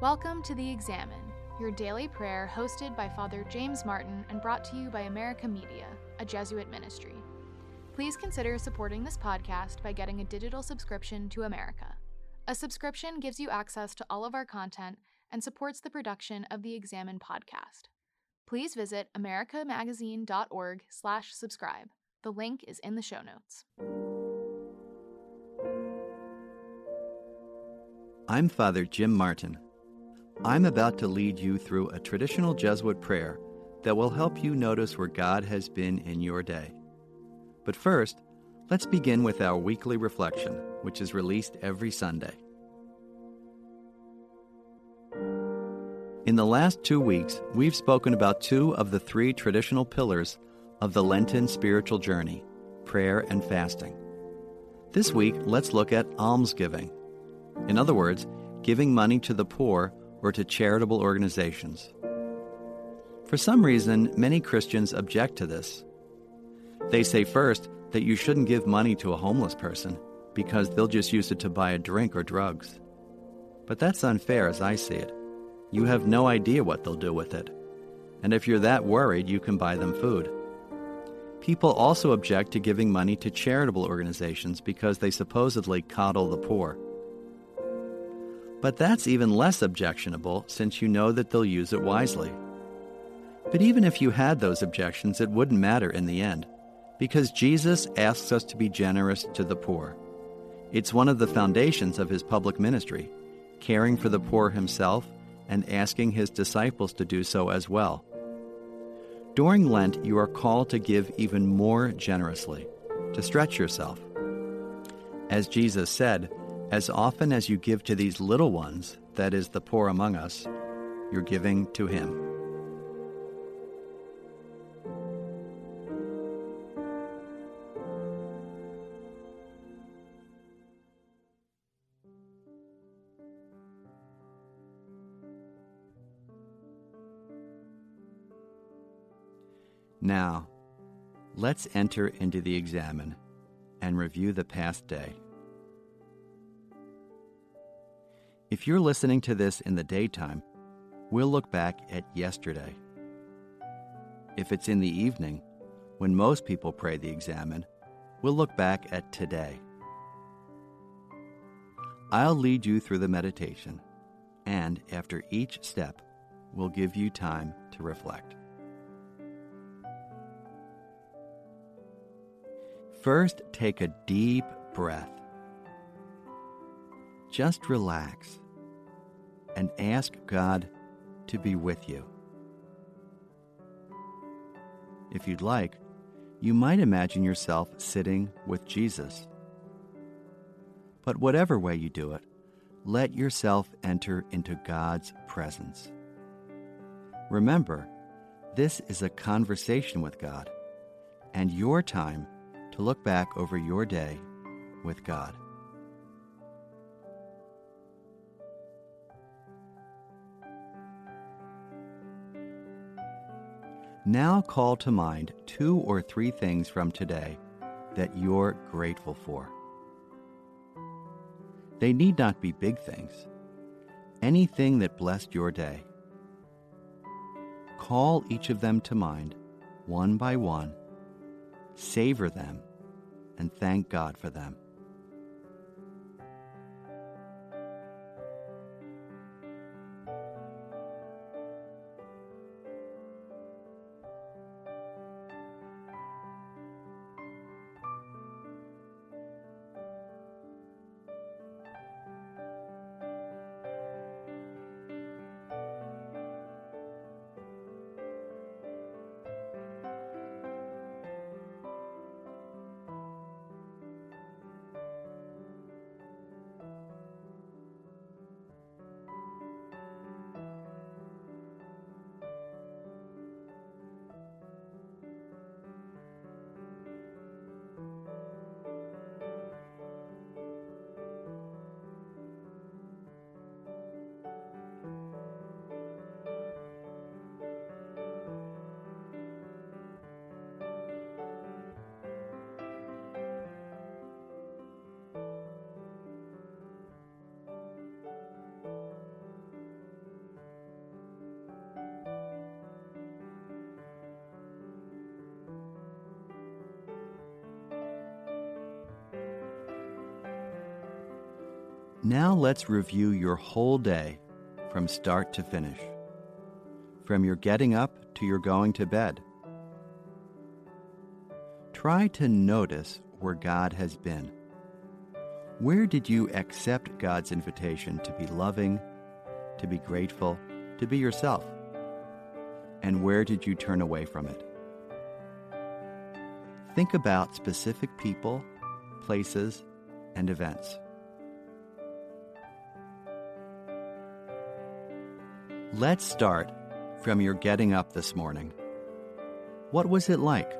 Welcome to The Examen, your daily prayer hosted by Father James Martin and brought to you by America Media, a Jesuit ministry. Please consider supporting this podcast by getting a digital subscription to America. A subscription gives you access to all of our content and supports the production of the Examen podcast. Please visit americamagazine.org/subscribe. The link is in the show notes. I'm Father Jim Martin. I'm about to lead you through a traditional Jesuit prayer that will help you notice where God has been in your day. But first, let's begin with our weekly reflection, which is released every Sunday. In the last two weeks, we've spoken about two of the three traditional pillars of the Lenten spiritual journey prayer and fasting. This week, let's look at almsgiving. In other words, giving money to the poor or to charitable organizations. For some reason, many Christians object to this. They say first that you shouldn't give money to a homeless person because they'll just use it to buy a drink or drugs. But that's unfair as I see it. You have no idea what they'll do with it. And if you're that worried, you can buy them food. People also object to giving money to charitable organizations because they supposedly coddle the poor. But that's even less objectionable since you know that they'll use it wisely. But even if you had those objections, it wouldn't matter in the end, because Jesus asks us to be generous to the poor. It's one of the foundations of his public ministry, caring for the poor himself and asking his disciples to do so as well. During Lent, you are called to give even more generously, to stretch yourself. As Jesus said, as often as you give to these little ones, that is, the poor among us, you're giving to Him. Now, let's enter into the examen and review the past day. If you're listening to this in the daytime, we'll look back at yesterday. If it's in the evening, when most people pray the examen, we'll look back at today. I'll lead you through the meditation, and after each step, we'll give you time to reflect. First, take a deep breath. Just relax and ask God to be with you. If you'd like, you might imagine yourself sitting with Jesus. But whatever way you do it, let yourself enter into God's presence. Remember, this is a conversation with God and your time to look back over your day with God. Now call to mind two or three things from today that you're grateful for. They need not be big things, anything that blessed your day. Call each of them to mind, one by one, savor them, and thank God for them. Now let's review your whole day from start to finish, from your getting up to your going to bed. Try to notice where God has been. Where did you accept God's invitation to be loving, to be grateful, to be yourself? And where did you turn away from it? Think about specific people, places, and events. Let's start from your getting up this morning. What was it like?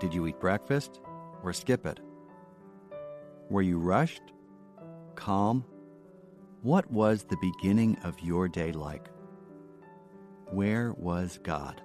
Did you eat breakfast or skip it? Were you rushed? Calm? What was the beginning of your day like? Where was God?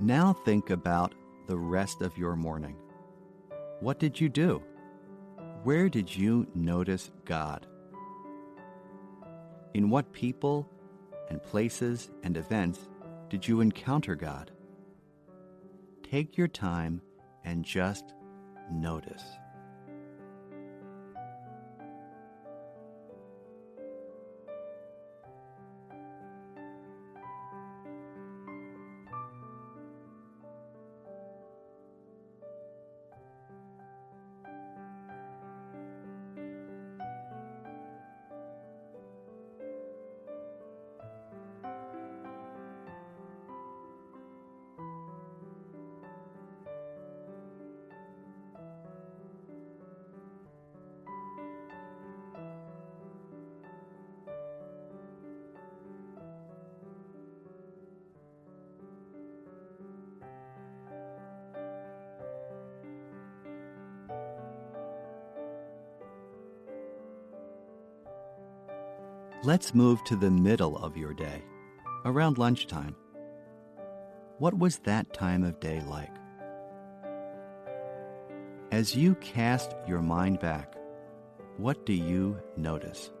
Now think about the rest of your morning. What did you do? Where did you notice God? In what people and places and events did you encounter God? Take your time and just notice. Let's move to the middle of your day, around lunchtime. What was that time of day like? As you cast your mind back, what do you notice?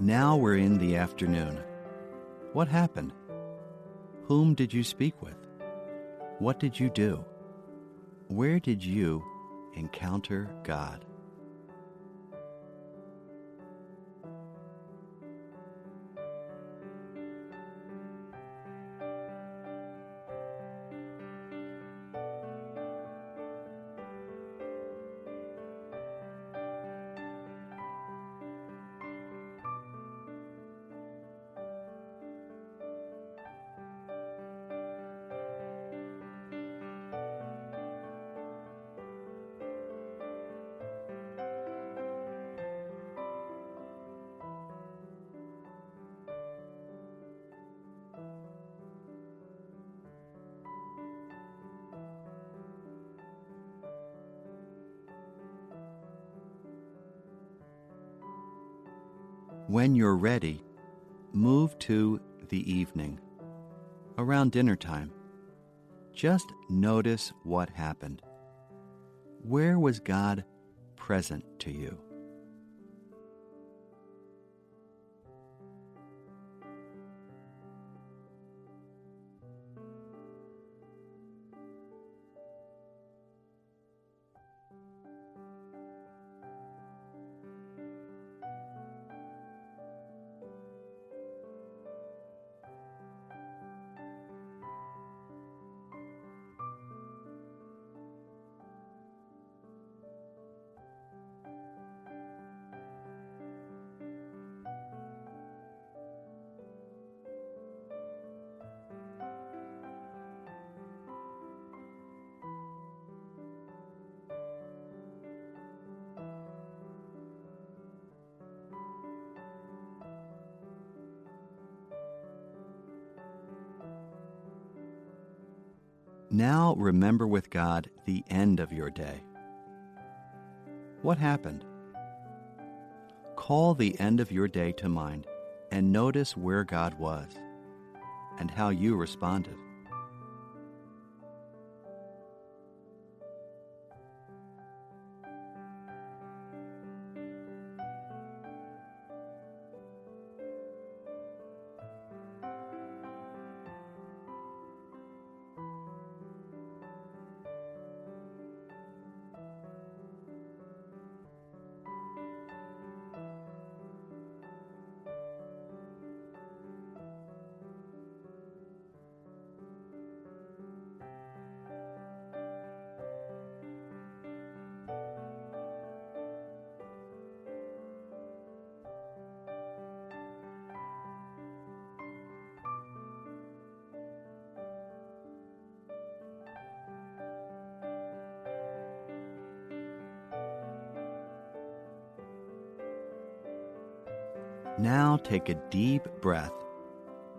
Now we're in the afternoon. What happened? Whom did you speak with? What did you do? Where did you encounter God? When you're ready, move to the evening. around dinner time. Just notice what happened. Where was God present to you? Now remember with God the end of your day. What happened? Call the end of your day to mind and notice where God was and how you responded. Now take a deep breath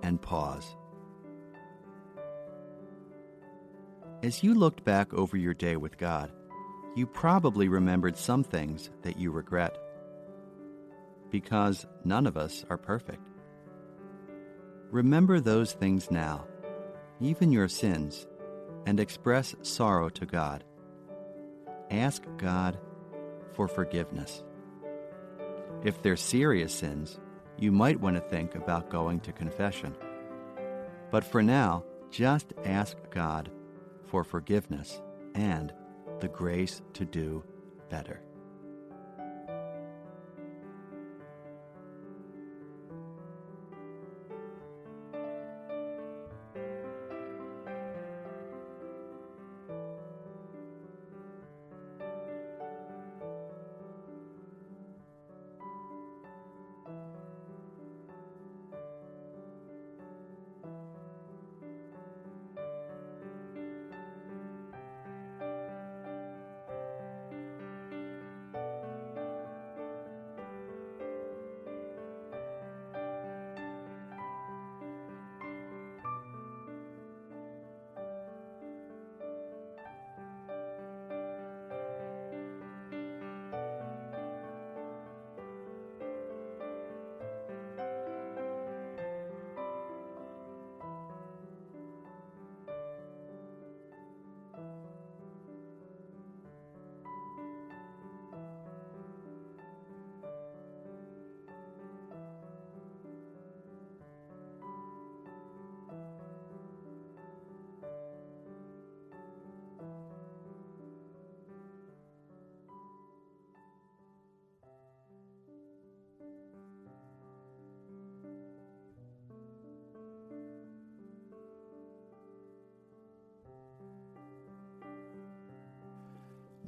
and pause. As you looked back over your day with God, you probably remembered some things that you regret. Because none of us are perfect. Remember those things now, even your sins, and express sorrow to God. Ask God for forgiveness. If they're serious sins, you might want to think about going to confession. But for now, just ask God for forgiveness and the grace to do better.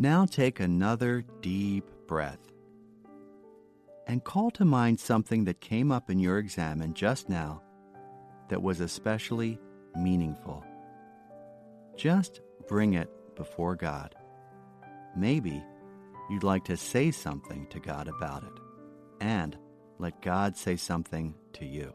Now take another deep breath and call to mind something that came up in your examen just now that was especially meaningful. Just bring it before God. Maybe you'd like to say something to God about it and let God say something to you.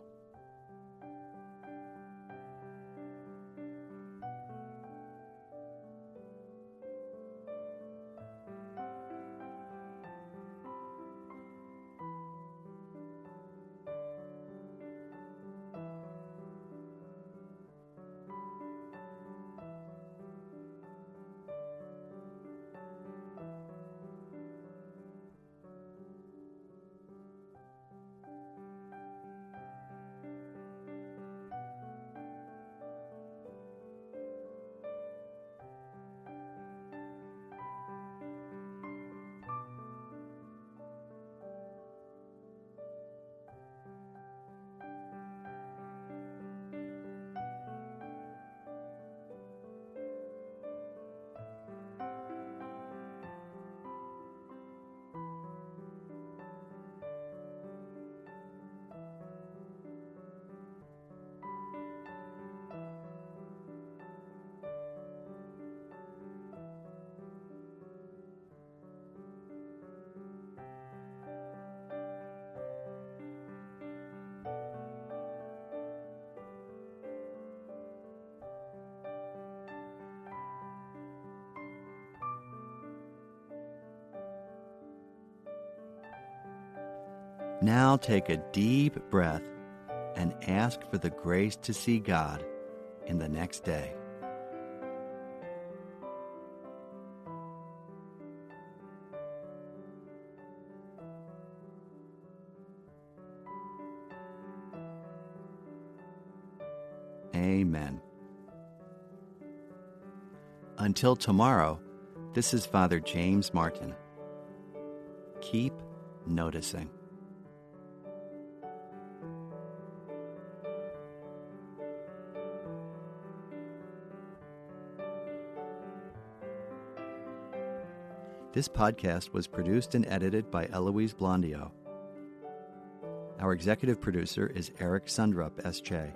Now take a deep breath and ask for the grace to see God in the next day. Amen. Until tomorrow, this is Father James Martin. Keep noticing. This podcast was produced and edited by Eloise Blondiau. Our executive producer is Eric Sundrup, S.J.